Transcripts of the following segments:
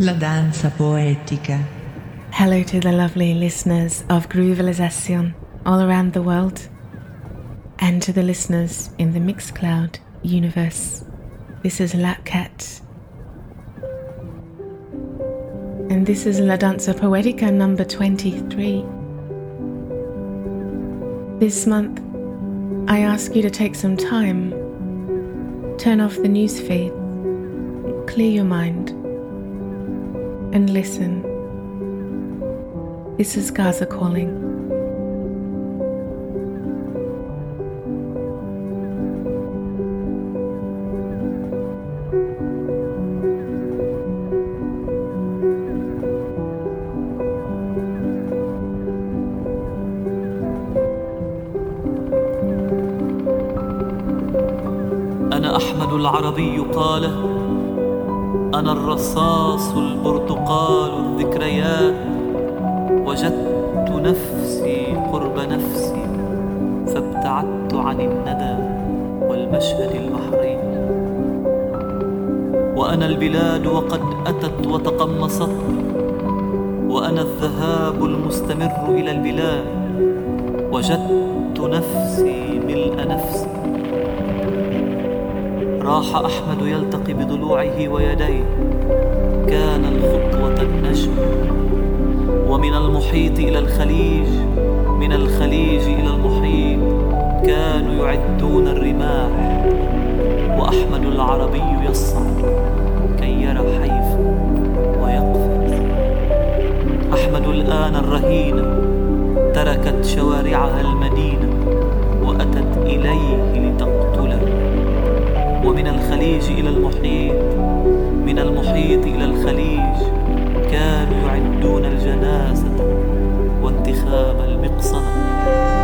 La danza poetica. Hello to the lovely listeners of Groovelisation all around the world, and to the listeners in the Mixcloud universe. This is La Cat. And this is La Danza Poetica number 23. This month, I ask you to take some time, turn off the newsfeed, clear your mind, and listen. This is Gaza calling. أنا الرصاص البرتقال الذكريات وجدت نفسي قرب نفسي فابتعدت عن الندى والمشهد البحري وأنا البلاد وقد أتت وتقمصت وأنا الذهاب المستمر إلى البلاد. وجدت نفسي ملء نفسي راح أحمد يلتقي بضلوعه ويديه. كان الخطوة النجم. ومن المحيط إلى الخليج من الخليج إلى المحيط كانوا يعدون الرماح. وأحمد العربي يصعد كي يرى حيفا ويقفز. أحمد الآن الرهينة تركت شوارعها المدينة وأتت إليه لتقتله. ومن الخليج إلى المحيط من المحيط إلى الخليج كانوا يعدون الجنازة وانتخاب المقصلة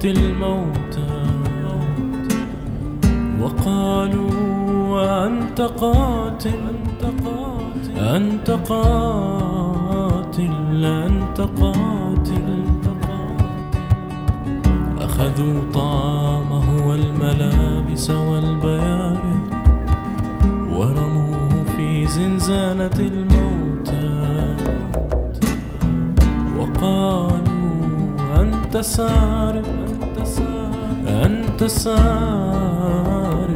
بصخرة الموتى. وقالوا أنت قاتل. أنت قاتل. أنت قاتل. أخذوا طعامه والملابس والبيارق ورموه في زنزانة الموتى. وقالوا أنت سارق. أنت صار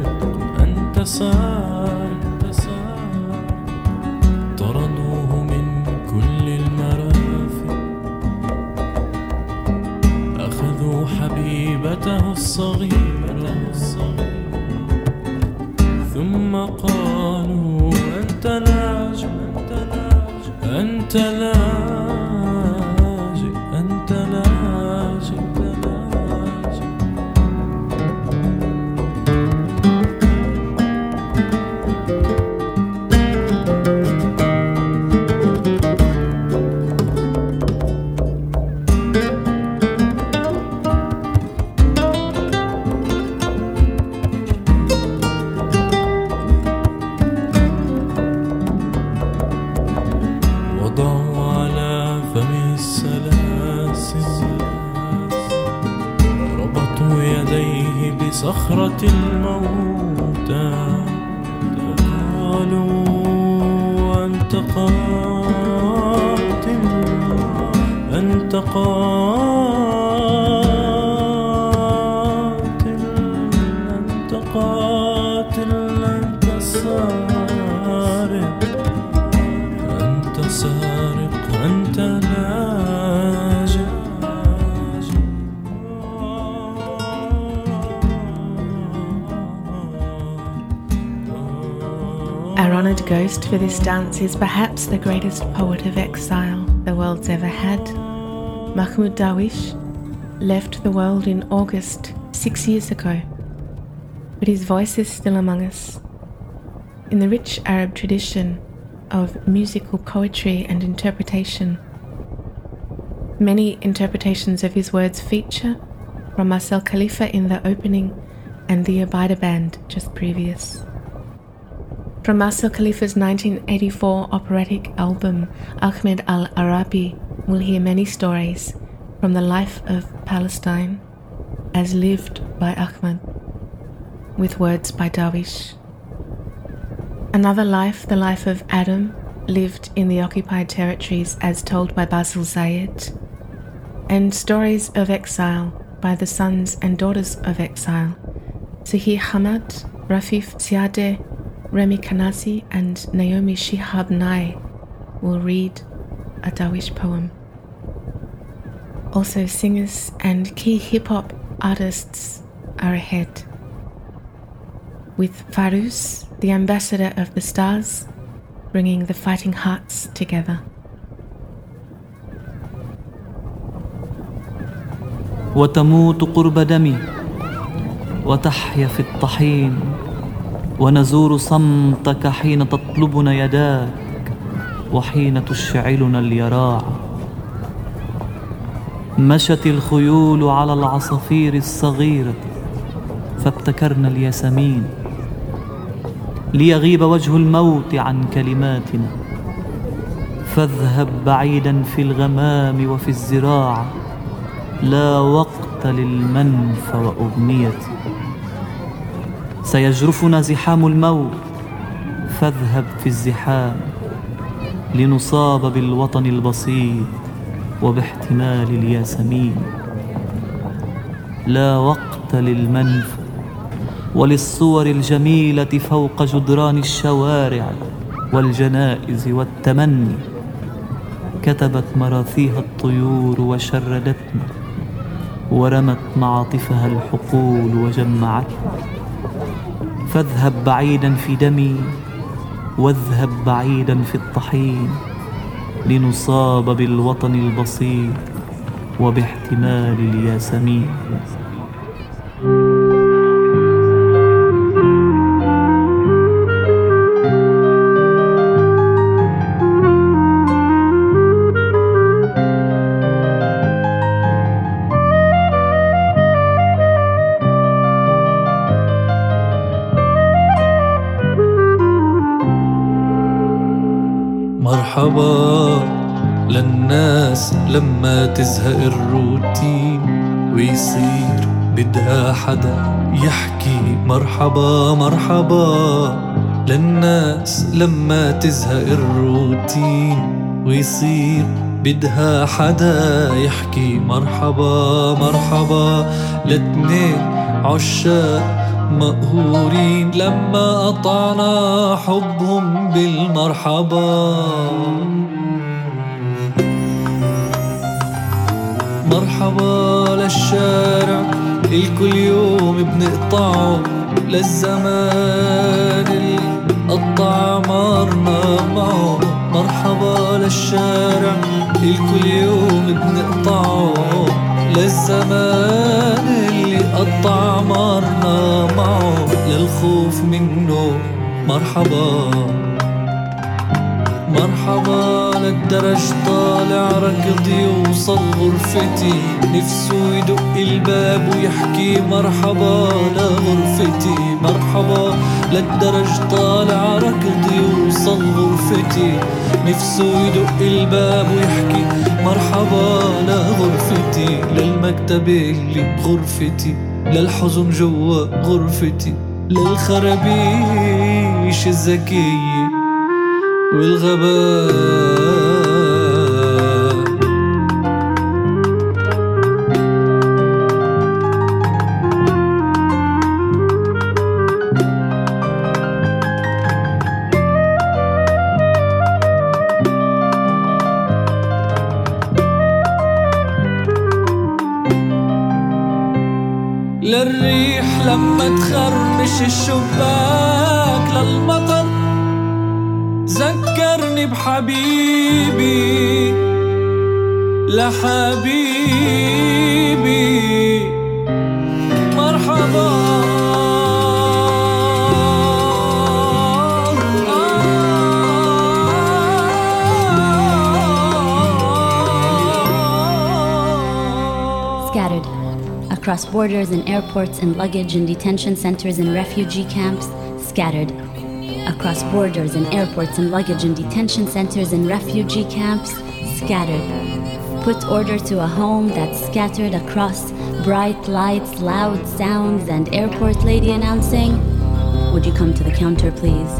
أنت صار أنت صار. طردوه من كل المرافق. أخذوا حبيبته الصغيرة. ثم قالوا this dance is perhaps the greatest poet of exile the world's ever had. Mahmoud Darwish left the world in August six years ago, but his voice is still among us. In the rich Arab tradition of musical poetry and interpretation, many interpretations of his words feature from Marcel Khalife in the opening and the Obaider Band just previous. From Marcel Khalife's 1984 operatic album Ahmed Al Arabi, we'll hear many stories from the life of Palestine as lived by Ahmed, with words by Darwish. Another life, the life of Adam, lived in the occupied territories as told by Basel Zayed, and stories of exile by the sons and daughters of exile, Suheir Hammad, Rafeef Ziadeh, Remi Kanazi and Naomi Shihab Nye will read a Darwish poem. Also, singers and key hip hop artists are ahead. With Fairuz, the ambassador of the stars, bringing the fighting hearts together. وتموت قرب دمي وتحيا في الطحين ونزور صمتك حين تطلبنا يداك وحين تشعلنا اليراع. مشت الخيول على العصافير الصغيرة فابتكرنا الياسمين ليغيب وجه الموت عن كلماتنا. فاذهب بعيدا في الغمام وفي الزراعة لا وقت للمنف وأغنيتي. سيجرفنا زحام الموت. فاذهب في الزحام لنصاب بالوطن البسيط وباحتمال الياسمين. لا وقت للمنف وللصور الجميلة فوق جدران الشوارع والجنائز والتمني. كتبت مراثيها الطيور وشردتنا ورمت معاطفها الحقول وجمعتنا. فاذهب بعيدا في دمي واذهب بعيدا في الطحين لنصاب بالوطن البسيط وباحتمال الياسمين. لما تزهق الروتين ويصير بدها حدا يحكي مرحبا مرحبا. للناس لما تزهق الروتين ويصير بدها حدا يحكي مرحبا مرحبا. لاتنين عشاق مقهورين لما قطعنا حبهم بالمرحبا. مرحبا للشارع الكل يوم بنقطعه للزمان اللي قطع عمرنا معه. مرحبا للشارع الكل يوم بنقطعه. للزمان اللي قطع عمرنا معه للخوف منه. مرحبا مرحبا. للدرج طالع ركض يوصل غرفتي. نفسه يدق الباب ويحكي مرحبا لغرفتي. مرحبا للدرج طالع ركض يوصل غرفتي. نفسه يدق الباب ويحكي مرحبا لغرفتي. للمكتب اللي بغرفتي للحزن جوا غرفتي. للخرابيش الذكيه والغباء borders and airports and luggage and detention centers and refugee camps. Scattered across borders and airports and luggage and detention centers and refugee camps. Scattered. Put order to a home that's scattered across bright lights, loud sounds, and airport lady announcing, Would you come to the counter, please?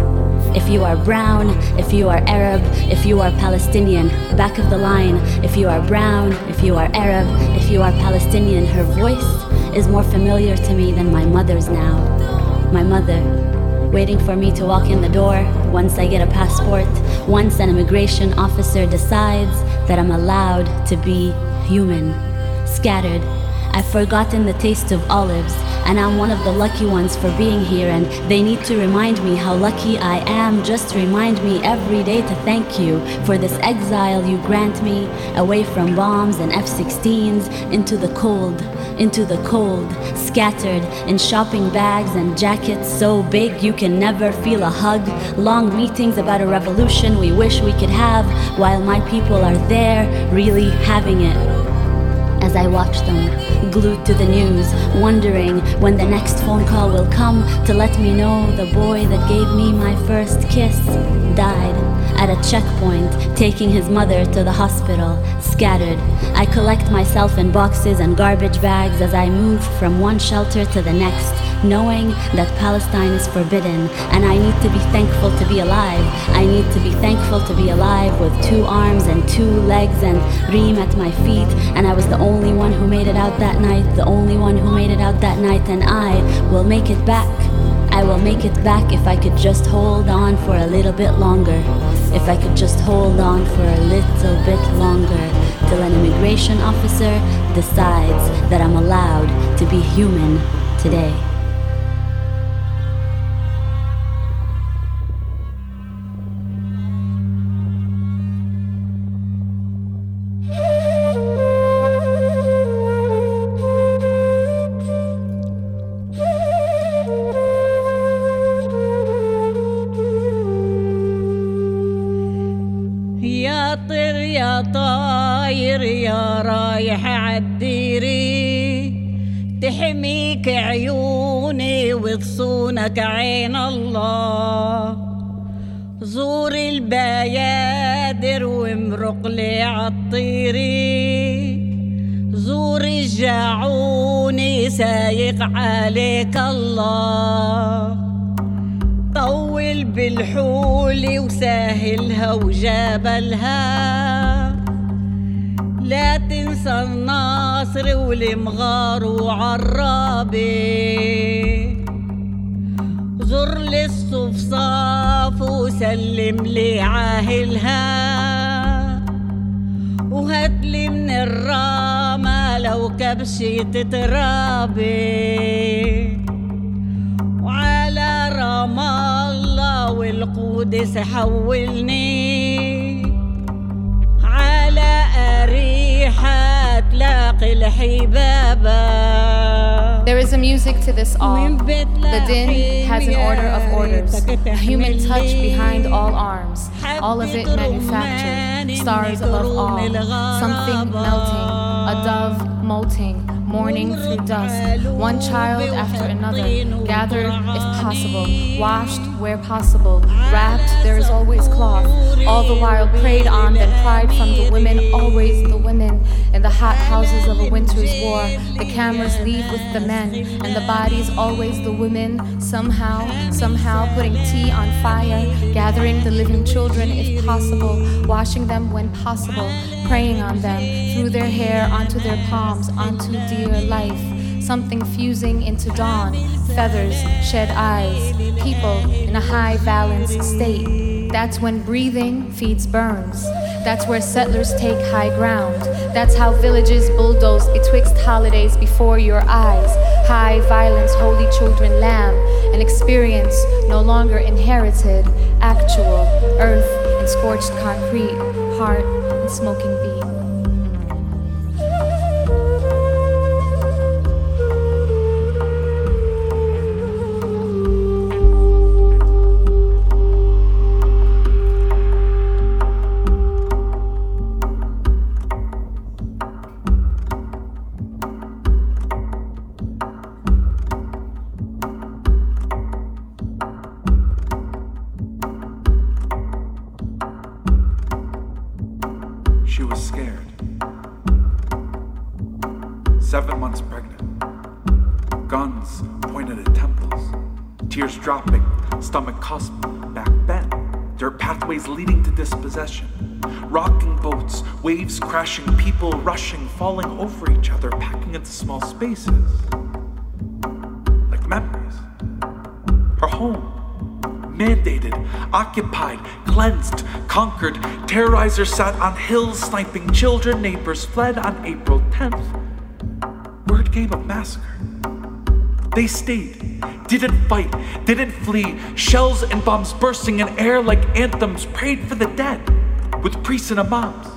If you are brown, if you are Arab, if you are Palestinian, back of the line. If you are brown, if you are Arab, if you are Palestinian, her voice is more familiar to me than my mother's now. My mother, waiting for me to walk in the door once I get a passport, once an immigration officer decides that I'm allowed to be human. Scattered, I've forgotten the taste of olives, and I'm one of the lucky ones for being here, and they need to remind me how lucky I am. Just remind me every day to thank you for this exile you grant me away from bombs and F 16s into the cold, into the cold, scattered in shopping bags and jackets so big you can never feel a hug. Long meetings about a revolution we wish we could have while my people are there really having it as I watch them, glued to the news, wondering when the next phone call will come to let me know the boy that gave me my first kiss died at a checkpoint, taking his mother to the hospital, scattered. I collect myself in boxes and garbage bags as I move from one shelter to the next, knowing that Palestine is forbidden, and I need to be thankful to be alive. I need to be thankful to be alive with two arms and two legs and Reem at my feet, and I was the only one who made it out that night, the only one who made it out that night, and I will make it back. I will make it back if I could just hold on for a little bit longer. If I could just hold on for a little bit longer till an immigration officer decides that I'm allowed to be human today. عين الله. زور البيادر وامرق لي عالطيري زور الجاعوني سايق عليك الله. طول بالحول وساهلها وجابلها لا تنسى الناصر والمغار وعرابي. وسلم لي عاهلها وهاتلي من الرامة لو كبشة ترابي وعلى رام الله والقدس حولني. على أريحة تلاقي الحبابة. There is a music to this all. The din has an order of orders, a human touch behind all arms, all of it manufactured, stars above all, something melting, a dove molting, mourning through dusk, one child after another, gathered if possible, washed where possible, wrapped, there is always cloth, all the while prayed on, then cried from the women, always the women, in the hot houses of a winter's war, the cameras leave with the men, and the bodies always the women, somehow, somehow putting tea on fire, gathering the living children if possible, washing them when possible, praying on them, through their hair, onto their palms, onto dear life. Something fusing into dawn, feathers, shed eyes, people in a high valence state. That's when breathing feeds burns. That's where settlers take high ground. That's how villages bulldoze betwixt holidays before your eyes. High violence, holy children lamb, an experience no longer inherited, actual, earth and scorched concrete, heart and smoking. Crashing, people rushing, falling over each other, packing into small spaces. Like memories. Her home mandated, occupied, cleansed, conquered. Terrorizers sat on hills sniping children, neighbors fled on April 10th. Word came of massacre. They stayed, didn't fight, didn't flee. Shells and bombs bursting in air like anthems, prayed for the dead with priests and imams,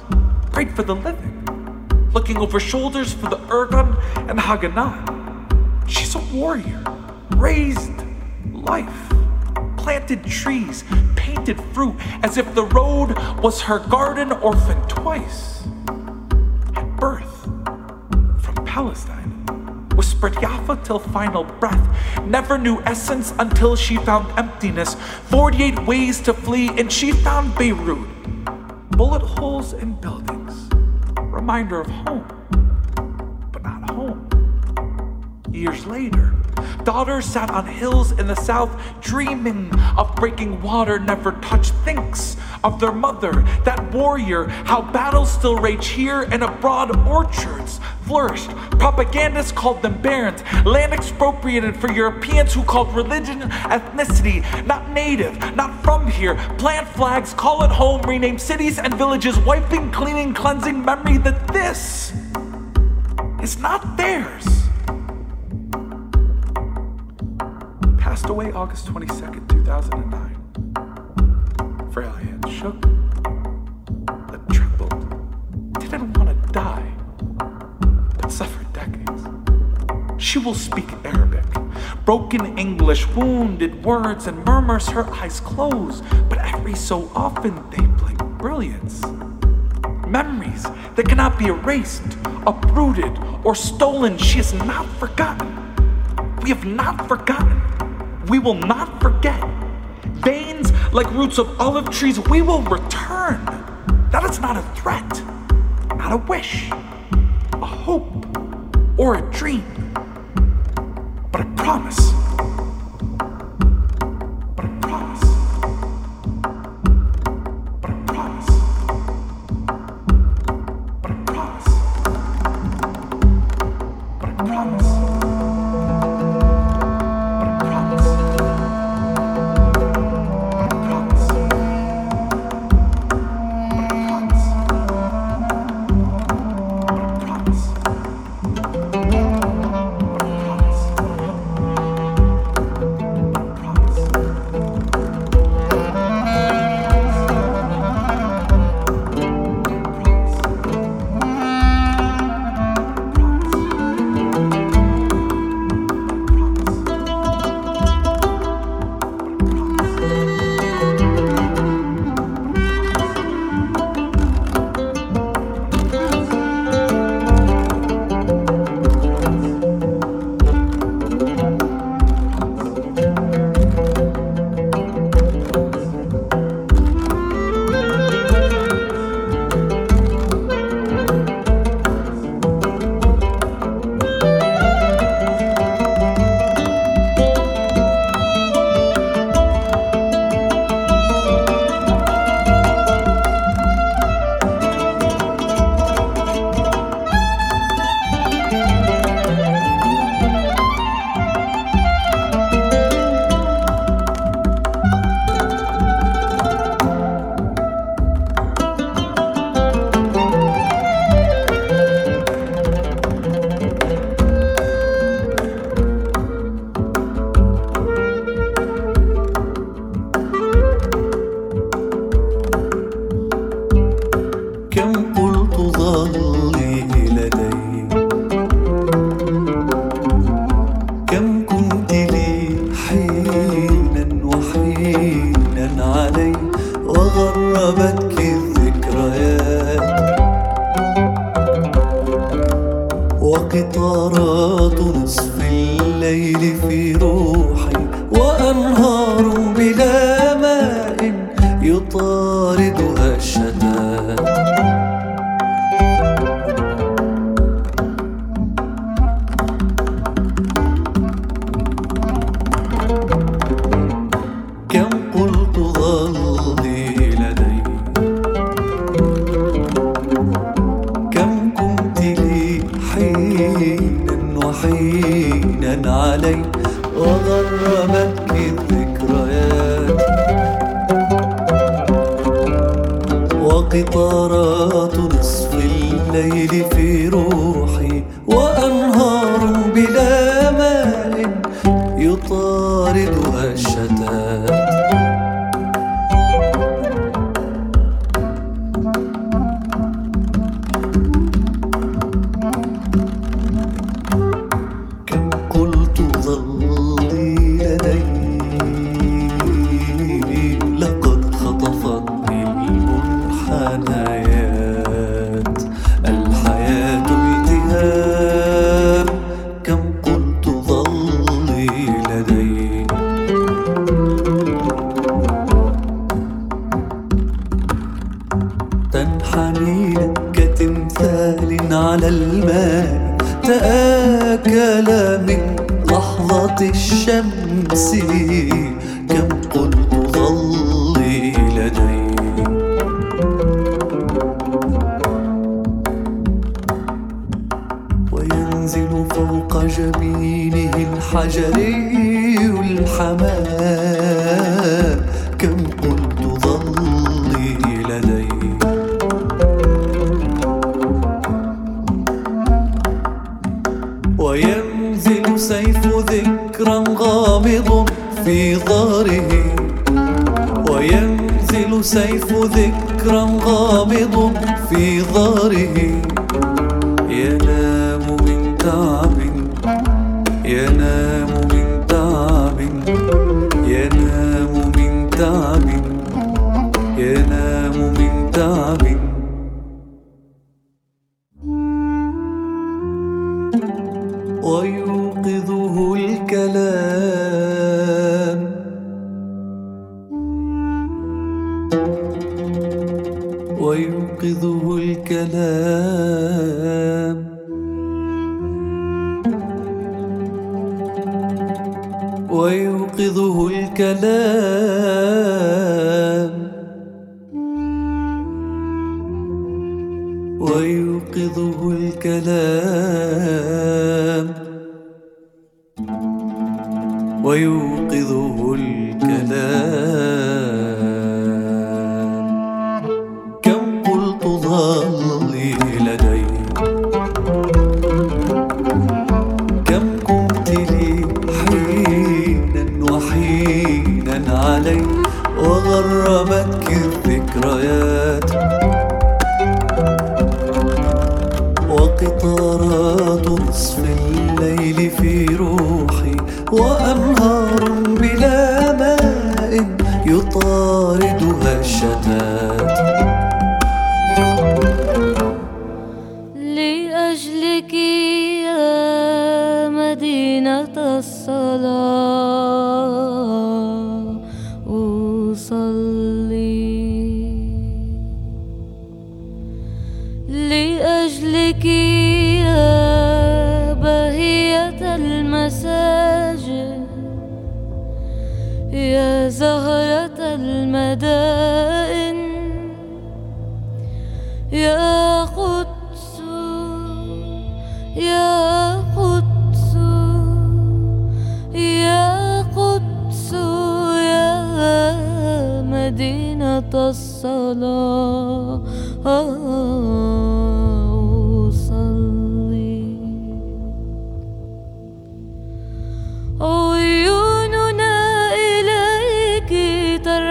prayed for the living, looking over shoulders for the Irgun and Haganah. She's a warrior, raised life planted trees, painted fruit, as if the road was her garden, orphaned twice. At birth, from Palestine, whispered Jaffa till final breath, never knew essence until she found emptiness. 48 ways to flee, and she found Beirut. Bullet holes in buildings, reminder of home, but not home. Years later, Daughter sat on hills in the south, dreaming of breaking water never touched. Thinks of their mother, that warrior, how battles still rage here and abroad. Orchards flourished. Propagandists called them barons. Land expropriated for Europeans who called religion ethnicity, not native, not from here. Plant flags, call it home, rename cities and villages, wiping, cleaning, cleansing memory that this is not theirs. passed away August 22nd, 2009. Frail hands shook, She will speak Arabic, broken English, wounded words, and murmurs her eyes close, but every so often they blink brilliance. Memories that cannot be erased, uprooted, or stolen. She has not forgotten. We have not forgotten we will not forget. Veins like roots of olive trees, we will return. That is not a threat, not a wish, a hope, or a dream, promise.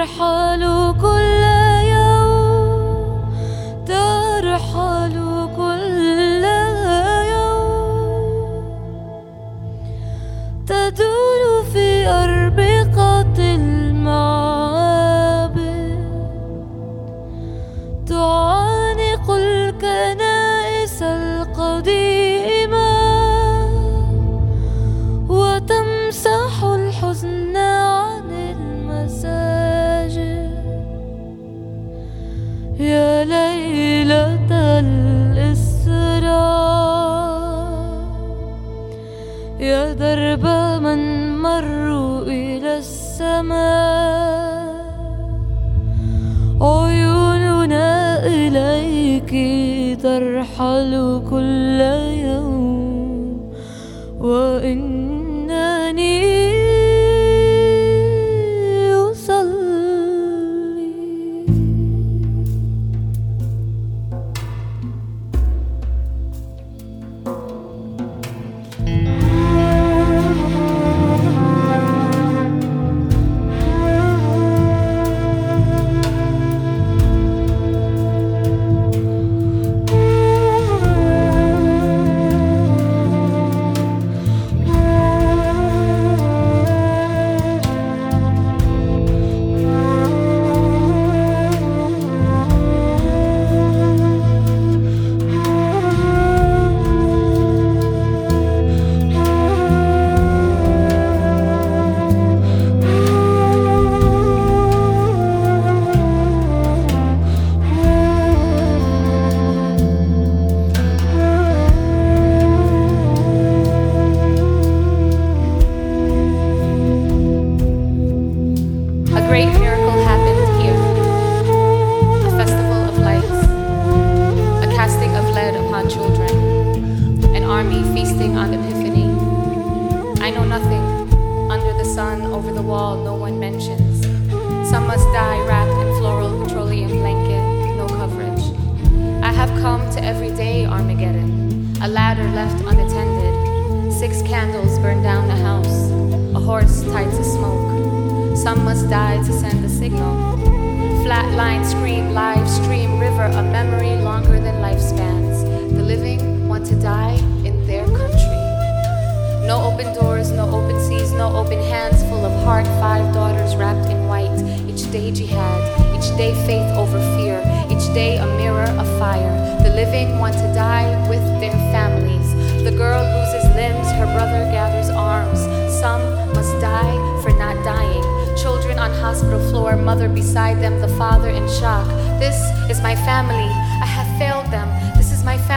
heart. sun over the wall no one mentions. Some must die wrapped in floral petroleum blanket, no coverage. I have come to everyday Armageddon, a ladder left unattended. Six candles burn down the house, a horse tied to smoke. Some must die to send a signal. Flatline scream, live stream, river, a memory longer than lifespans. The living want to die no open doors, no open seas, no open hands, full of heart, five daughters wrapped in white. Each day jihad, each day faith over fear, each day a mirror of fire. The living want to die with their families. The girl loses limbs, her brother gathers arms. Some must die for not dying. Children on hospital floor, mother beside them, the father in shock. This is my family. I have failed them. This is my family.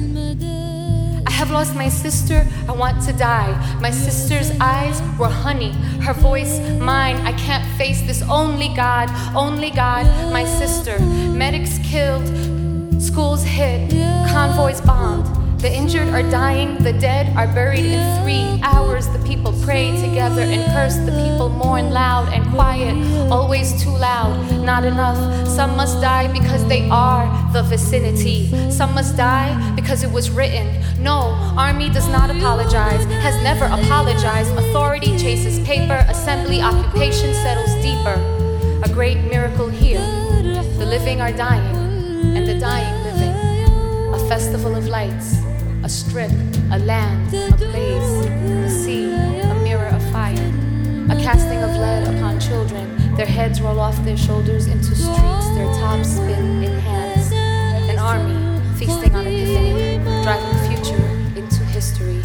Have lost my sister, I want to die. My sister's eyes were honey, her voice mine. I can't face this. Only God, only God, my sister. Medics killed, schools hit, convoys bombed. The injured are dying, the dead are buried in three hours. The people pray together and curse. The people mourn loud and quiet, always too loud, not enough. Some must die because they are the vicinity. Some must die because it was written. No, army does not apologize, has never apologized. Authority chases paper, assembly, occupation settles deeper. A great miracle here. The living are dying, and the dying living. A festival of lights a strip, a land, a blaze, a sea, a mirror of fire, a casting of lead upon children. Their heads roll off their shoulders into streets, their tops spin in hands. An army feasting on epiphany, driving the future into history,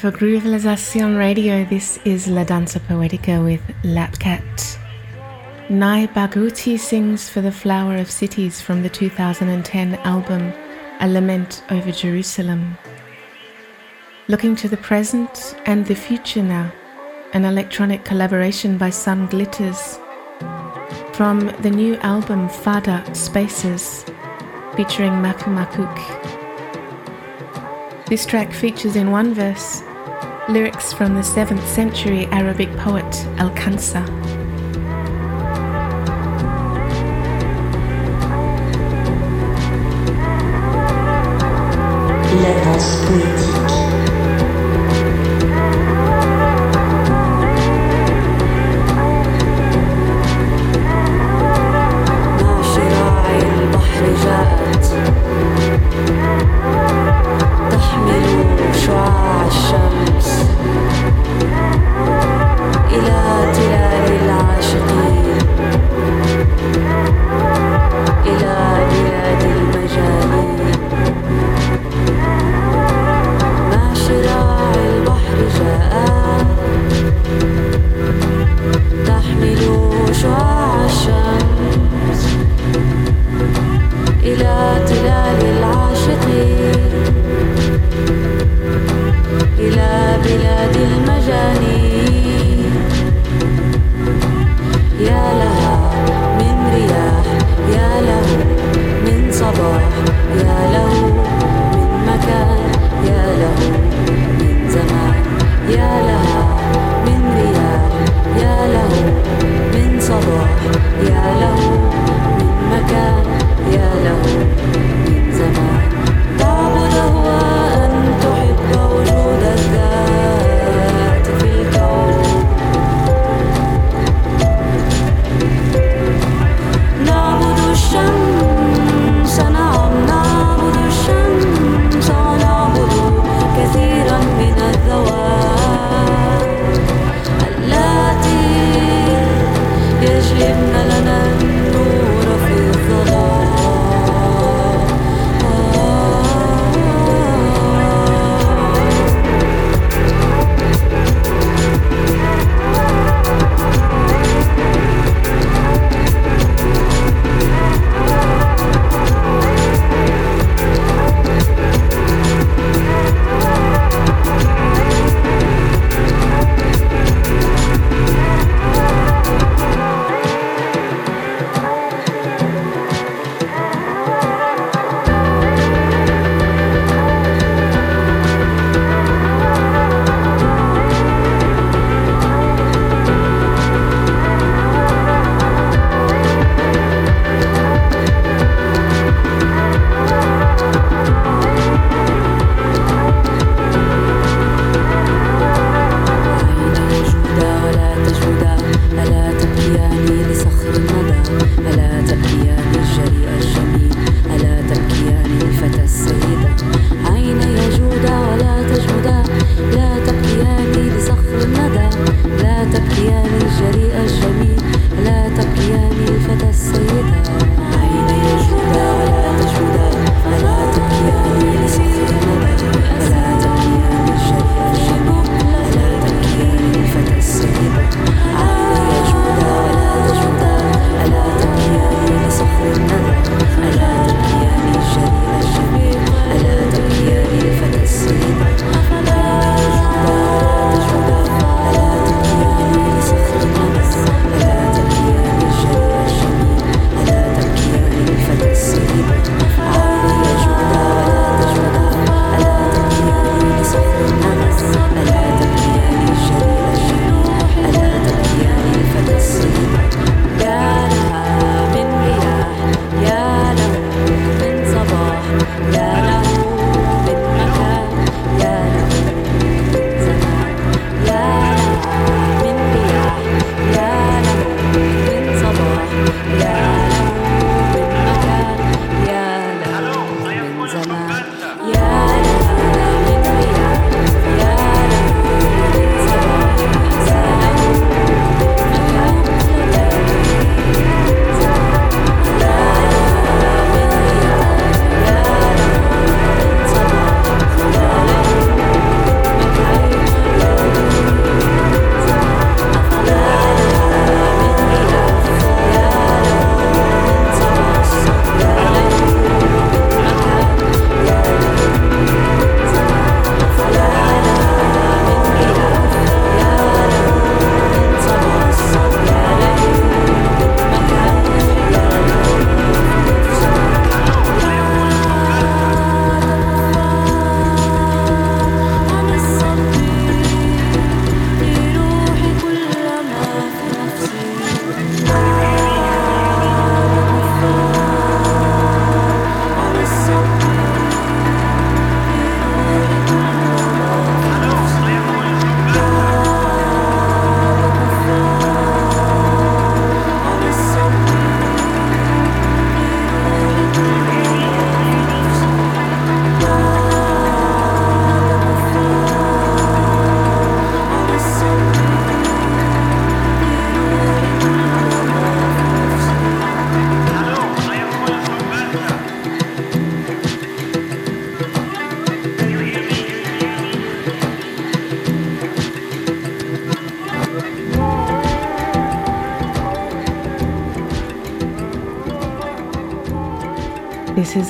for Groovelisation Radio, this is La Danza Poetica with LapKat. Nai Barghouti sings for the Flower of Cities from the 2010 album A Lament Over Jerusalem. Looking to the present and the future now, an electronic collaboration by Sun Glitters from the new album Fada Spaces featuring Maku Makuk. This track features in one verse lyrics from the 7th century Arabic poet Al Khansa. Let us breathe.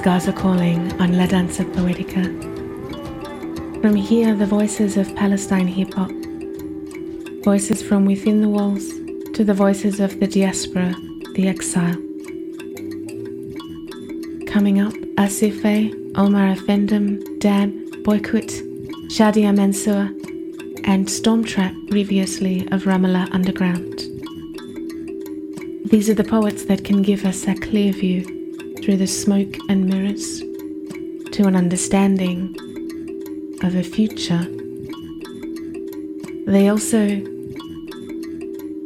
Gaza calling on La Danza Poetica. From here, the voices of Palestine hip hop, voices from within the walls to the voices of the diaspora, the exile. Coming up, Asifeh, Omar Offendum, DAM, Boikutt, Shadia Mansour, and Stormtrap, previously of Ramallah Underground. These are the poets that can give us a clear view through the smoke and mirrors to an understanding of a future. They also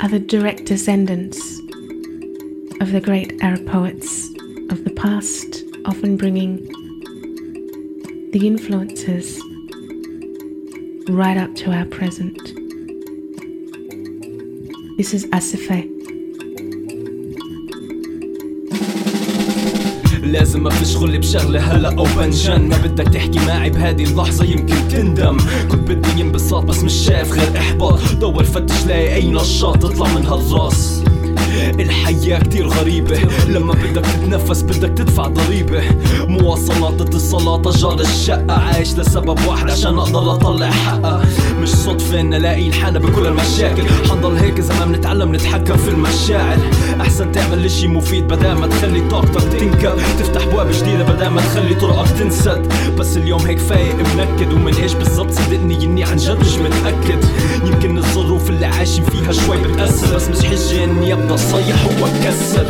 are the direct descendants of the great Arab poets of the past, often bringing the influences right up to our present. This is Asifeh. لازم افشغل بشغلة. هلا أو بنجن ما بدك تحكي معي بهذه اللحظة يمكن تندم. كنت بدي انبساط بس مش شايف غير إحباط. دور فتش لاقي اي نشاط تطلع من هالراس. الحياة كتير غريبة. لما بدك تتنفس بدك تدفع ضريبة. مواصلات اتصالات أجار الشقة. عايش لسبب واحد عشان أقدر أطلع حقها مش صدفة إن ألاقي الحالة بكل المشاكل. حنضل هيك إذا ما بنتعلم نتحكم في المشاعر. أحسن تعمل إشي مفيد بدل ما تخلي طاقتك تنكب تفتح بواب جديدة بدل ما تخلي طرقك تنسد. بس اليوم هيك فايق منكد. ومن إيش بالضبط صدقني إني عن جد مش متأكد. يمكن الظروف اللي عايشين فيها شوي بتأثر. بس مش حجة إني أبدأ صيح واتكسر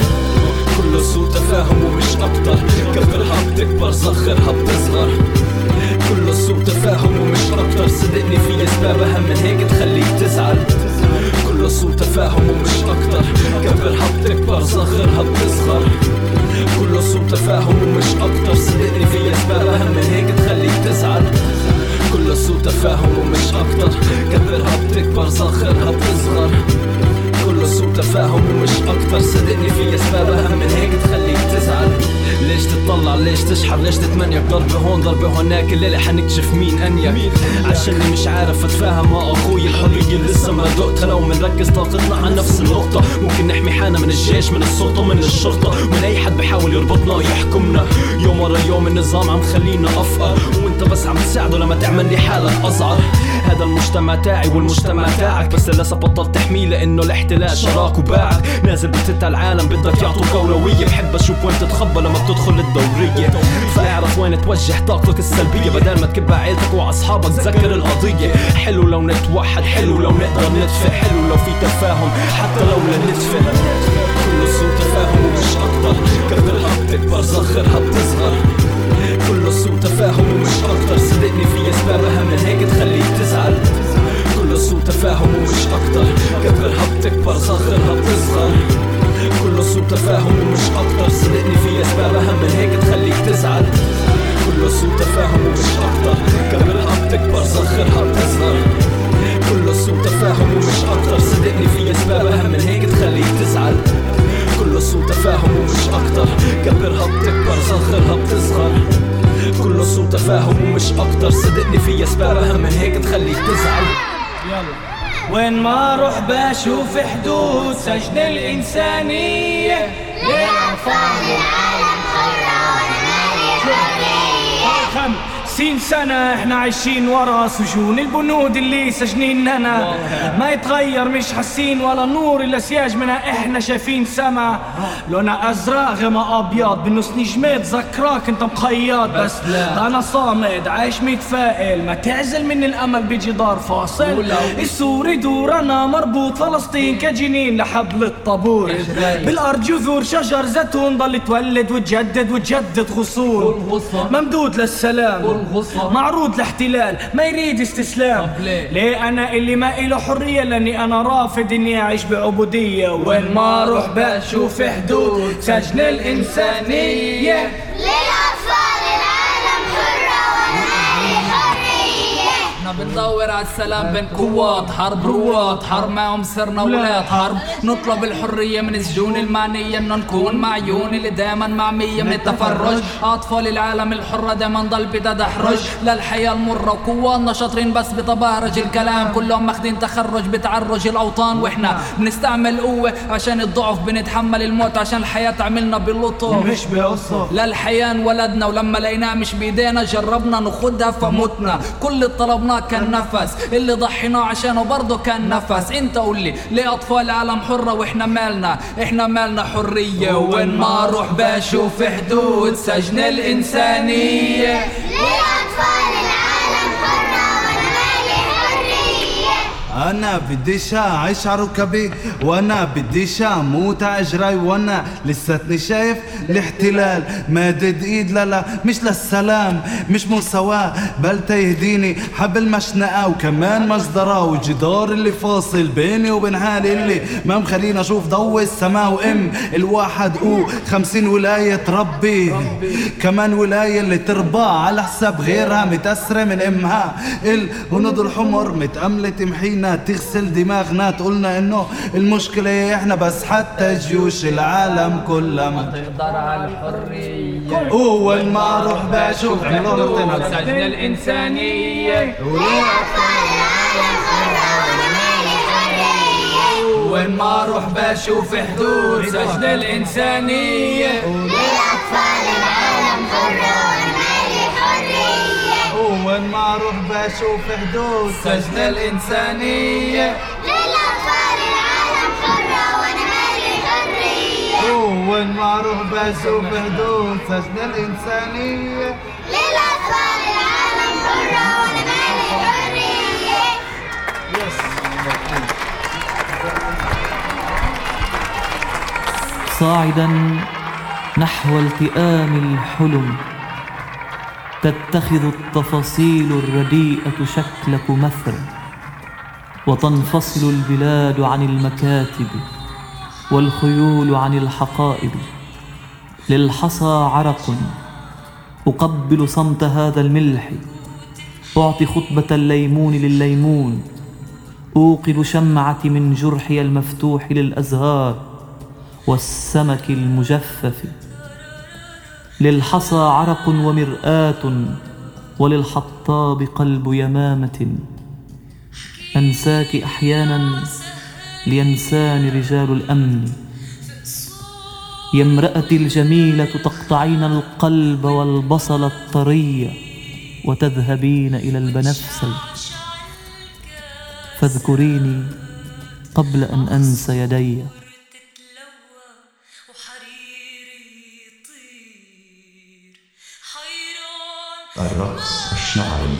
كله سوء تفاهم ومش أكتر. كبرها بتكبر صغرها بتصغر كله سوء تفاهم ومش أكتر. صدقني في أسباب أهم من هيك تخليك تزعل. كله سوء تفاهم ومش أكتر. كبرها بتكبر صغرها بتصغر كله سوء تفاهم ومش أكتر. صدقني في أسباب أهم من هيك تخليك تزعل. كله سوء تفاهم ومش أكتر. كبرها بتكبر صغرها بتصغر تفاهم ومش أكتر. صدقني في اسباب اهم من هيك تخليك تزعل. ليش تطلع؟ ليش تشحر؟ ليش تتمنيك ضربة هون ضربة هناك. الليلة حنكشف مين انيك عشاني مش عارف أتفاهم. مع أخوي الحرية لسه ما دقتها لو منركز طاقتنا على نفس النقطة. ممكن نحمي حالنا من الجيش من السلطة من الشرطة. من أي حد بحاول يربطنا ويحكمنا. يوم ورا يوم النظام عم خلينا أفقر. وانت بس عم تساعده لما تعمل لي حالك اصعر هذا المجتمع تاعي والمجتمع تاعك. بس للأسف بطلت تحميه لأنه الاحتلال شراك وباعك. نازل بتت العالم بدك يعطوك اولويه بحب أشوف وين تتخبى لما بتدخل الدورية. فاعرف وين توجه طاقتك السلبية. بدل ما تكب عيلتك وأصحابك تذكر القضية. حلو لو نتوحد حلو لو نقدر ندفع. حلو لو في تفاهم حتى لو لندفع كله سوء تفاهم ومش أكتر كبرها بتكبر صغرها بتصغر كله سوء تفاهم ومش أكتر. صدقني في أسباب اهم من هيك تخليك تزعل. كله سوء تفاهم ومش أكتر. كبرها بتكبر صغرها بتصغر كله سوء تفاهم ومش أكتر. صدقني في أسباب اهم من هيك تخليك تزعل. كله سوء تفاهم ومش أكتر. كبرها بتكبر صغرها بتصغر كله سوء تفاهم ومش أكتر. صدقني في أسباب اهم من هيك تخليك تزعل. كله سوء تفاهم ومش أكتر. كبرها بتكبر صغرها بتصغر كله سوء تفاهم ومش أكتر. صدقني في أسباب أهم من هيك تخليك تزعل. يلا. وين ما أروح بشوف حدود سجن الإنسانية. للاطفال خمسين سنة إحنا عايشين ورا سجون. البنود اللي سجنيننا ما يتغير مش حاسين ولا نور إلا سياج منها. إحنا شايفين سما لونها أزرق غما أبيض. بالنص نجمات ذكراك أنت مخيط بس أنا صامد عايش متفائل ما تعزل من الأمل بجدار فاصل. السوري دور أنا مربوط. فلسطين كجنين لحبل الطابور. بالأرض جذور شجر زيتون ضل تولد وتجدد وتجدد غصون. ممدود للسلام. معروض لاحتلال ما يريد استسلام. ليه؟ أنا اللي ما إله حرية لأني أنا رافض إني أعيش بعبودية. وين ما أروح بشوف حدود سجن الإنسانية. للأطفال بندور على السلام بين قوات حرب رواد حرب معهم صرنا ولاد حرب نطلب الحرية من السجون المعنية إنه نكون معيون اللي دايما معمية من التفرج. أطفال العالم الحرة دايما ضل بتدحرج للحياة المرة وقواتنا شاطرين بس بتبارج الكلام. كلهم ماخدين تخرج بتعرج الأوطان. وإحنا بنستعمل قوة عشان الضعف بنتحمل الموت عشان الحياة تعملنا بلطف مش بقصة للحياة انولدنا ولما لقيناها مش بإيدينا جربنا ناخدها فمتنا. كل اللي طلبناه كان نفس اللي ضحيناه عشانه برضه كان نفس. انت قول لي ليه أطفال العالم حرة وإحنا مالنا؟ إحنا مالنا حرية. وين ما أروح بشوف حدود سجن الإنسانية. ليه أطفال العالم؟ أنا بديش اعيش على ركبي وأنا بديش أموت اجري وأنا لساتني شايف الاحتلال. مادد ايد لا لا مش للسلام مش مساواة بل تيهديني حبل مشنقة وكمان مجزرة وجدار اللي فاصل بيني وبين حالي اللي ما مخليني أشوف ضوء السماء وإم الواحد أو خمسين ولاية ربي. كمان ولاية اللي تربى على حساب غيرها متأثرة من إمها. الهنود الحمر متأملة تمحينا تغسل دماغنا تقولنا إنه المشكلة هي إحنا بس حتى جيوش العالم كلها. ما تقدر على الحرية. أول ما أروح بشوف سجن الإنسانية وين ما أروح بشوف حدود. سجن الإنسانية ليه وين ما أروح بشوف حدود؟ سجن الإنسانية. للاطفال العالم حره وأنا مالي حرية. وين ما أروح بشوف حدود؟ سجن الإنسانية. للاطفال العالم حره وأنا مالي حرية. صاعدا نحو التئام الحلم. تتخذ التفاصيل الرديئة شكل كمثرى وتنفصل البلاد عن المكاتب والخيول عن الحقائب. للحصى عرق أقبل صمت هذا الملح أعطي خطبة الليمون لليمون أوقد شمعتي من جرحي المفتوح للأزهار والسمك المجفف. للحصى عرق ومرآة وللحطاب قلب يمامة. أنساك أحيانا لينساني رجال الأمن. يا امرأتي الجميلة تقطعين القلب والبصل الطري وتذهبين إلى البنفسج. فاذكريني قبل أن أنسى يدي. الرقص الشعري.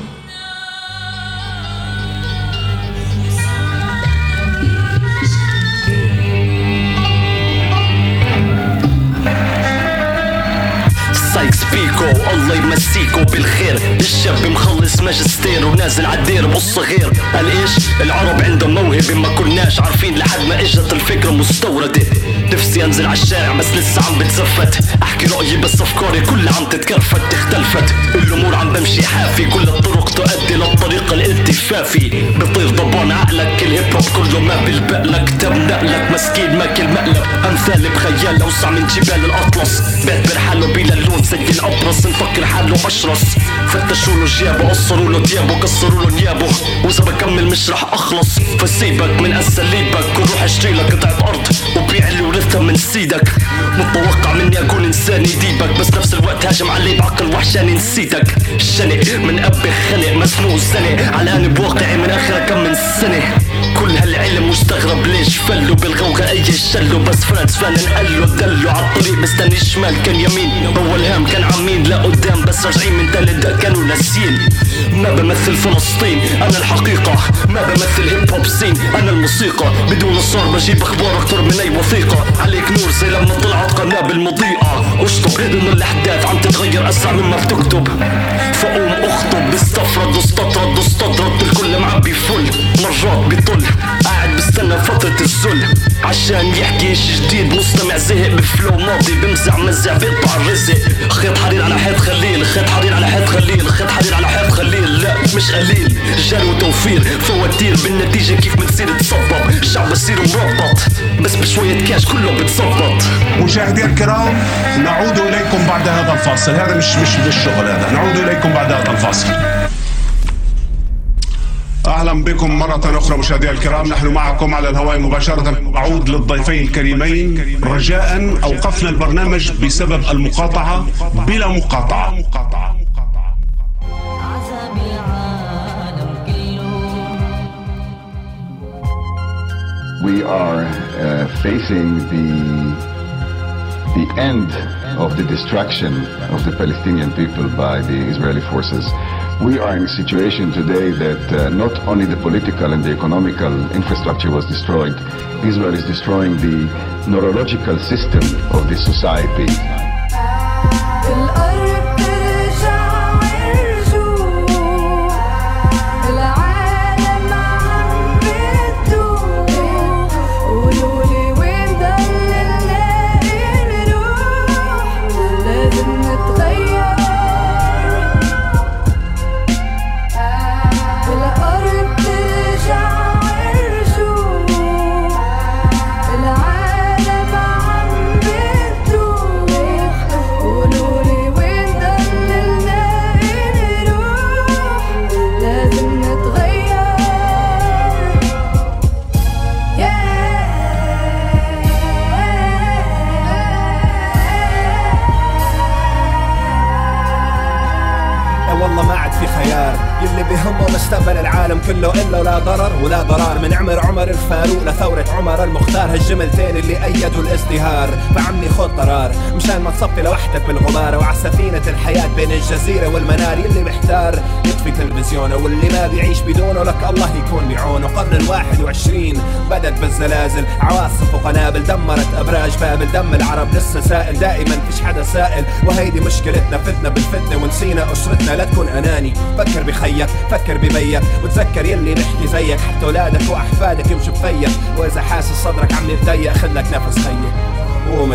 سايكس بيكو الله يمسيكو بالخير الشاب مخلص ماجستير ونازل عالدير بالصغير قال إيش العرب عندهم موهبة ما كناش عارفين لحد ما اجت الفكرة مستوردة نفسي انزل عالشارع بس لسه عم بتزفت احكي رأيي بس افكاري كلها عم تتكرفت اختلفت حافي كل الطرق تؤدي للطريق الالتفافي بطير ضبان عقلك الهيب هوب كله ما بيلبق لك تبدأ لك مسكين ماكل مقلب امثال بخيال اوسع من جبال الاطلس بيعتبر حاله بلا اللون زي الابرص نفكر حاله اشرس فتشوا له جيابه قصروا له ديابه كسروا له نيابه واذا بكمل مش رح اخلص فسيبك من اساليبك وروح اشتري لك قطعه ارض وبيع اللي ورثها من سيدك متوقع مني اكون انسان يديبك بس نفس الوقت هاجم علي بعقل وحشاني نسيتك شنق من اب خنق مسنوق سنه علقان بواقعي من اخر كم من سنه كل هالعلم مستغرب ليش فلوا بالغوغة أي شلوا؟ بس فرانس فان انقلوا دلوا عالطريق مستني شمال كان يمين. أول هام كان عمين لا قدام بس راجعين من تالت كانوا ناسيين. ما بمثل فلسطين أنا الحقيقة. ما بمثل هيب هوب سين أنا الموسيقى. بدون صار بجيب أخبار أكتر من أي وثيقة. عليك نور زي لما طلعت قنابل مضيئة. اشطب انه الأحداث عم تتغير أسرع مما بتكتب. فقوم أخطب استفرد واستطرد واستطرد الكل معبي فل. مرات بيطل قاعد بس استنى فترة الذل. عشان يحكي إشي جديد مستمع زهق بفلو ماضي بمزع مزع بيقطع الرزق خيط حرير على حيط خليل خيط حرير على حيط خليل خيط حرير على حيط خليل. لا مش قليل جري وتوفير. فواتير بالنتيجة كيف بتصير تصبب الشعب بصير مربط بس بشوية كاش كله بتظبط مشاهدي الكرام نعود إليكم بعد هذا الفاصل. هذا مش مش بالشغل هذا. نعود إليكم بعد هذا الفاصل. أهلا بكم مرة أخرى مشاهدينا الكرام نحن معكم على الهواء مباشرة. أعود للضيفين الكريمين. رجاء أوقفنا البرنامج بسبب المقاطعة بلا مقاطعة. We are uh, facing the the end of the destruction of the Palestinian people by the Israeli forces. We are in a situation today that uh, not only the political and the economical infrastructure was destroyed, Israel is destroying the neurological system of the society. وتذكر يلي نحكي زيك. حتى اولادك وأحفادك يمشوا بفيك. وإذا حاسس صدرك عم يتضيق خلك نفس خيك قوم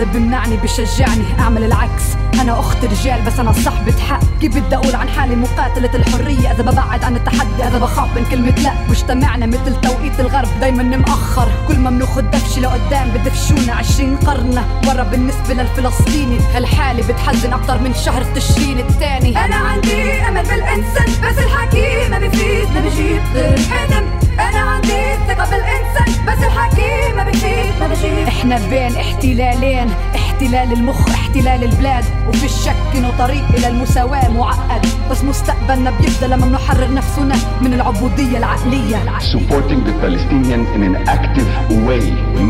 حدا بيمنعني بشجعني أعمل العكس. أنا أخت رجال بس أنا صاحبة حق. كيف بدي أقول عن حالي؟ مقاتلة الحرية. إذا ببعد عن التحدي إذا بخاف من كلمة لا. مجتمعنا مثل توقيت الغرب دايما مأخر. كل ما بناخد دفش لقدام بدفشونا عشرين قرن ورا بالنسبة للفلسطيني. هالحالة بتحزن أكتر من شهر تشرين التاني أنا عندي أمل بالإنسان بس الحكي ما بيفيد ما بيجيب غير الحلم أنا عندي ثقة بالإنسان بس الحكي ما بيفيد ما بيجيب إحنا بين احتلالين احتلال المخ احتلال البلاد وفي الشك انه طريق إلى المساواة معقد بس مستقبلنا بيبدا لما بنحرر نفسنا من العبودية العقلية supporting the Palestinian in an active way,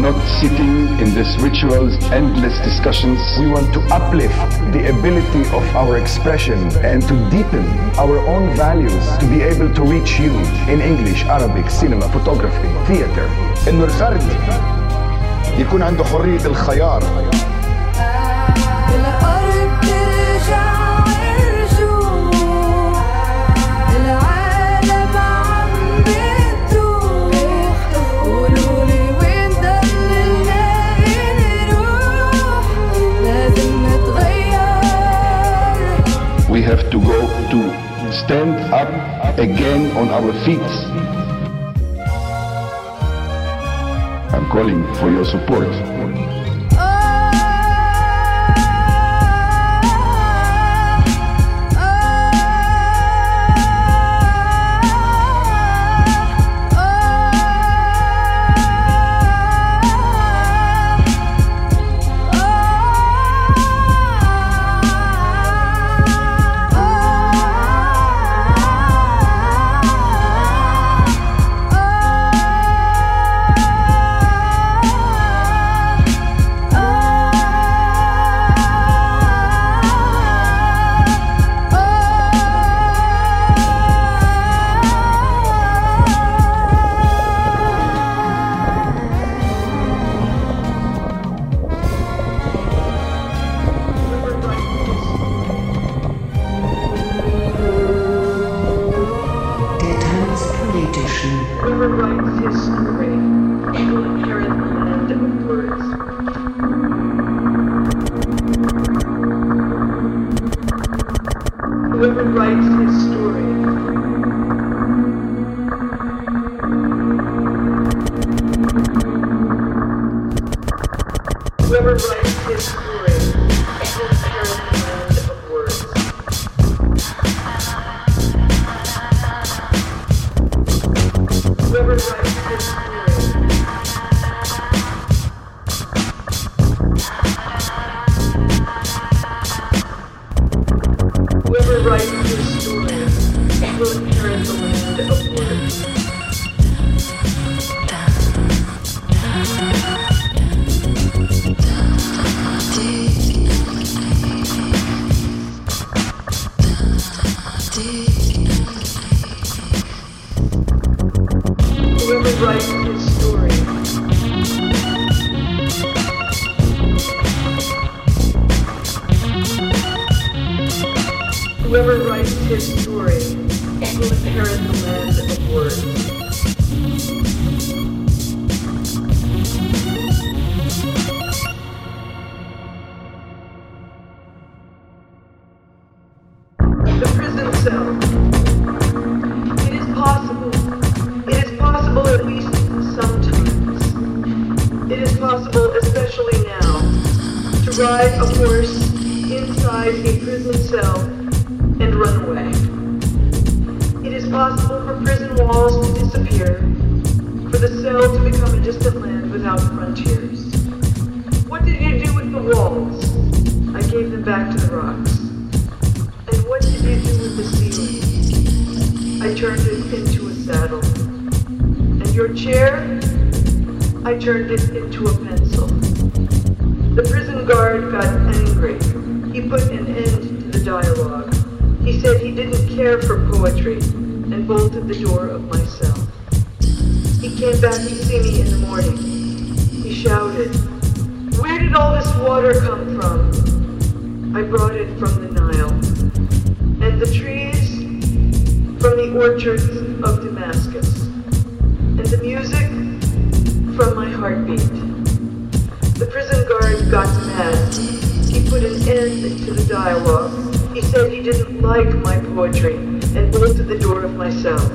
not sitting in these rituals, endless discussions. We want to uplift the ability of our expression and to deepen our own values to be able to reach you in English, Arabic, سينما فوتوغرافي ثياتر إنه الفرد يكون عنده حرية الخيار. We have to go to stand up again on our feet. Calling for your support. I turned it into a pencil. The prison guard got angry. He put an end to the dialogue. He said he didn't care for poetry and bolted the door of my cell. He came back to see me in the morning. He shouted, Where did all this water come from? I brought it from the Nile. And the trees from the orchards of Damascus. And the music from my heartbeat. The prison guard got mad. He put an end to the dialogue. He said he didn't like my poetry and bolted the door of my cell.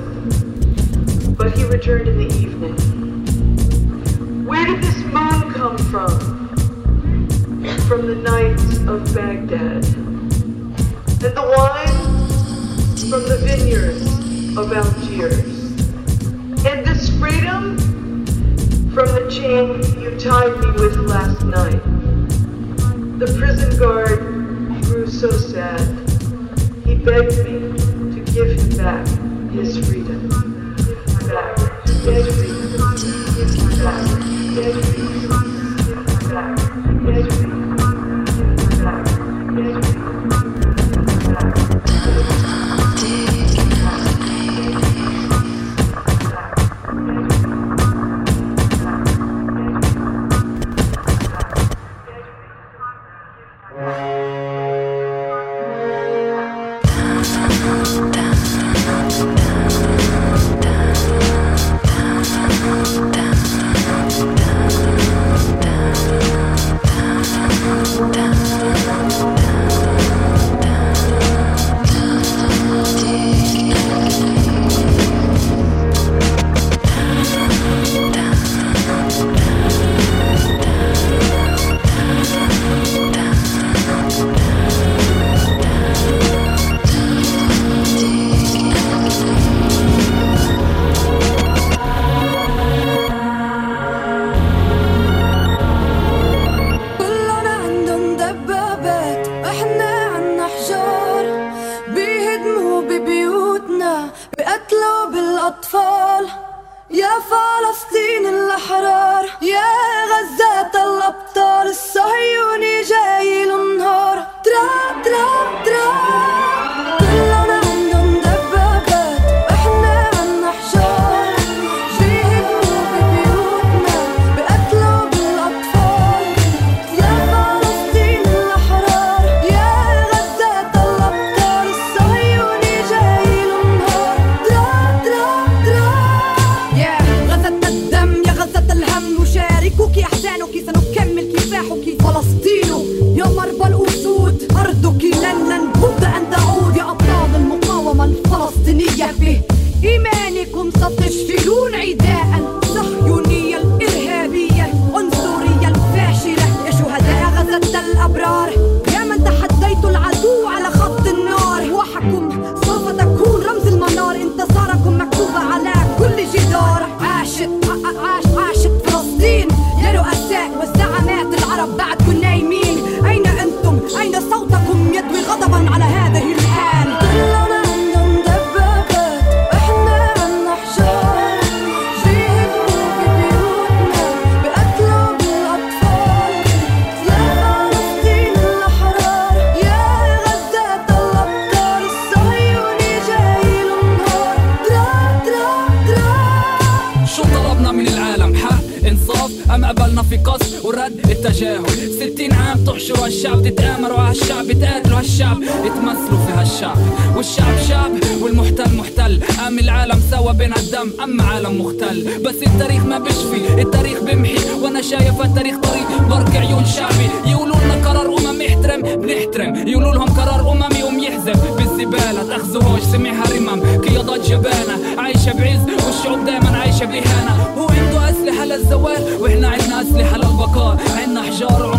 But he returned in the evening. Where did this moon come from? From the night of Baghdad. And the wine from the vineyards of Algiers. Chain you tied me with last night. The prison guard grew so sad. He begged me to give him back his freedom. Back. Back. Back. His freedom. كيف التاريخ طري برك عيون شعبي. يقولوا لنا قرار أممي احترم بنحترم. يقولوا لهم قرار أممي أم يحزم بالزبالة تأخذوهوش سمعها رمم. قيادات جبانة عايشة بعز. والشعوب دايما عايشة بإهانة. هو عنده أسلحة للزوال وإحنا عندنا أسلحة للبقاء. عندنا حجار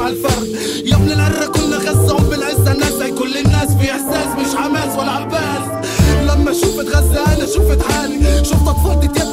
على الفرد. يا ابن العرة كلنا غزهم الناس زي كل الناس في إحساس مش حماس ولا عباس. لما شفت غزة أنا شفت حالي. شفت اطفال تتيتم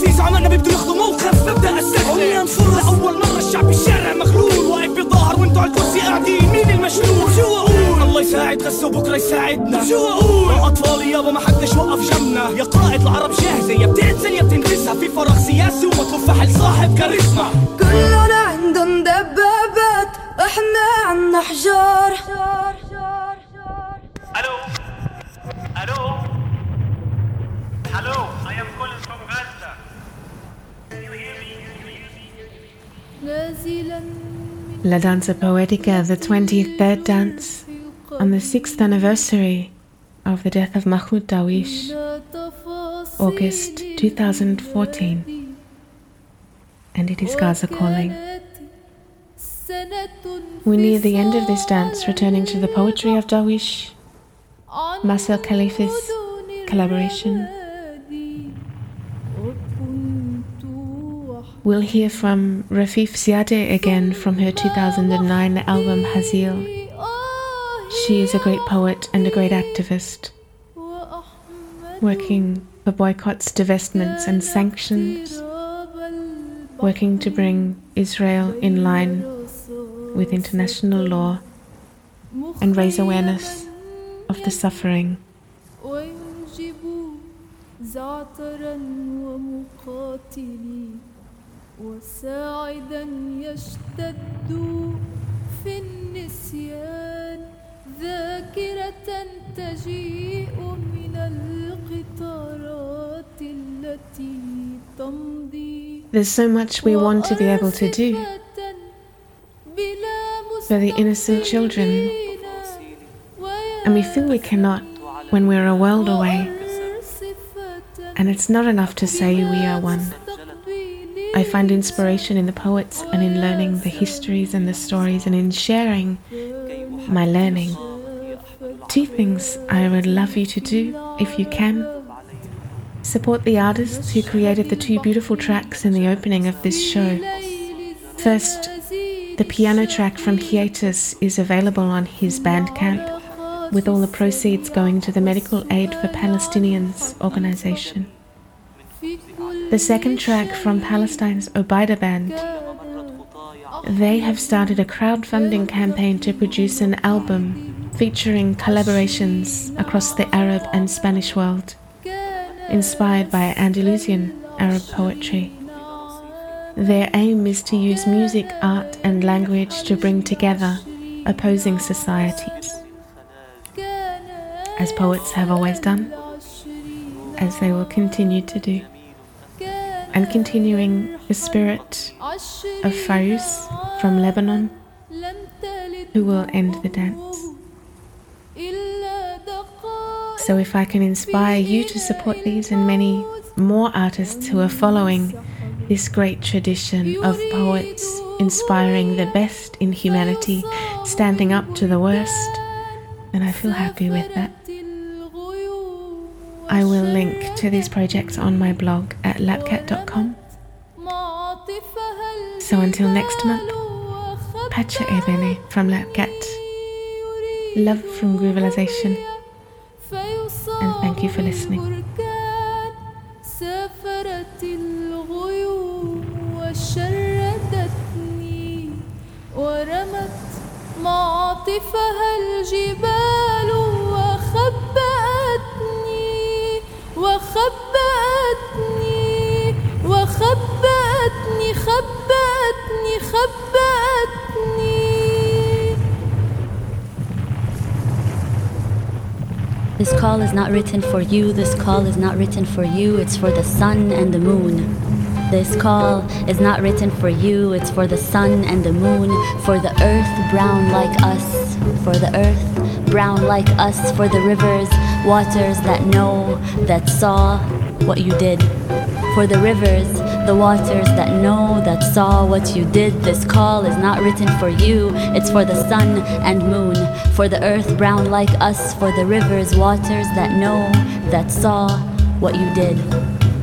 اللي فيه زعمائنا بيبدوا ياخذوا موقف. ببدا استخدم عميان فرص لأول مرة الشعب بالشارع مخلول واقف بظهر وانتوا على الكرسي قاعدين. مين المشلول؟ شو أقول؟ الله يساعد غزه وبكره يساعدنا. شو أقول؟ اطفالي يابا ما حدش وقف جنبنا. يا قائد العرب جاهزة يا بتقتل يا بتنقذها في فراغ سياسي ومطلوب فحل صاحب كاريزما. كلنا عندهم دبابات إحنا عنا حجار. Hello? Hello? Hello? I am La Danza Poetica, the 23rd dance on the 6th anniversary of the death of Mahmoud Darwish, August 2014. And it is Gaza calling. We near the end of this dance, returning to the poetry of Darwish, Marcel Khalife's collaboration. We'll hear from Rafeef Ziadeh again from her 2009 album Hadeel. She is a great poet and a great activist, working for boycotts, divestments, and sanctions, working to bring Israel in line with international law and raise awareness of the suffering. وساعدا يشتد في النسيان ذاكرة تجيء من القطارات التي تمضي There's so much we want to be able to do for the innocent children, and we feel we cannot when we're a world away. And it's not enough to say we are one. I find inspiration in the poets and in learning the histories and the stories and in sharing my learning. Two things I would love you to do if you can. Support the artists who created the two beautiful tracks in the opening of this show. First, the piano track from Hiatus is available on his Bandcamp, with all the proceeds going to the Medical Aid for Palestinians organization. The second track from Palestine's Obaider Band. They have started a crowdfunding campaign to produce an album featuring collaborations across the Arab and Spanish world, inspired by Andalusian Arab poetry. Their aim is to use music, art, and language to bring together opposing societies, as poets have always done, as they will continue to do, and continuing the spirit of Fairuz from Lebanon, who will end the dance. So, if I can inspire you to support these and many more artists who are following this great tradition of poets inspiring the best in humanity, standing up to the worst, then I feel happy with that. I will link to these projects on my blog at lapkat.com. So until next month, Pacha Ebene from LapKat. Love from Groovalization. And thank you for listening. ورمت معاطفها الجبال وخبأتني وخبأتني وخبأتني خبأتني خبأتني This call is not written for you, this call is not written for you, it's for the sun and the moon. This call is not written for you, it's for the sun and the moon, for the earth brown like us, for the earth brown like us, for the rivers, waters that know, that saw what you did, for the rivers, the waters that know, that saw what you did. This call is not written for you, it's for the sun and moon, for the earth brown like us, for the rivers, waters that know, that saw what you did.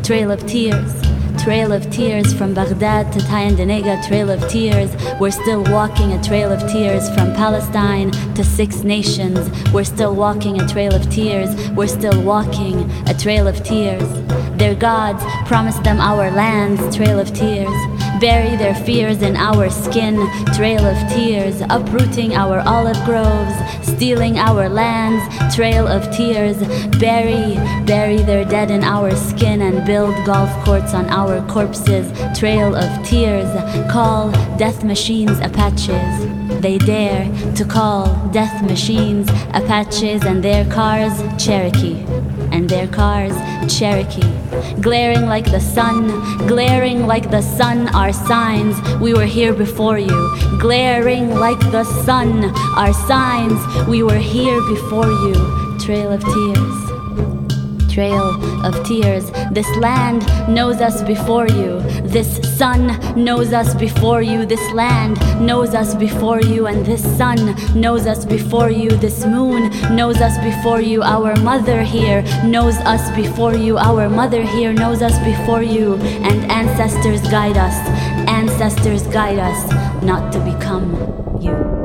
Trail of tears. Trail of tears from Baghdad to Tyendinaga, trail of tears. We're still walking a trail of tears from Palestine to Six Nations. We're still walking a trail of tears. We're still walking a trail of tears. Their gods promised them our lands, trail of tears. Bury their fears in our skin, trail of tears. Uprooting our olive groves, stealing our lands, trail of tears. Bury, bury their dead in our skin and build golf courts on our corpses, trail of tears. Call death machines Apaches. They dare to call death machines Apaches and their cars Cherokee. And their cars Cherokee. Glaring like the sun, glaring like the sun our signs we were here before you. Glaring like the sun our signs we were here before you. Trail of tears trail of tears. This land knows us before you. This sun knows us before you. This land knows us before you. And this sun knows us before you. This moon knows us before you. Our mother here knows us before you. Our mother here knows us before you. And ancestors guide us. Ancestors guide us not to become you.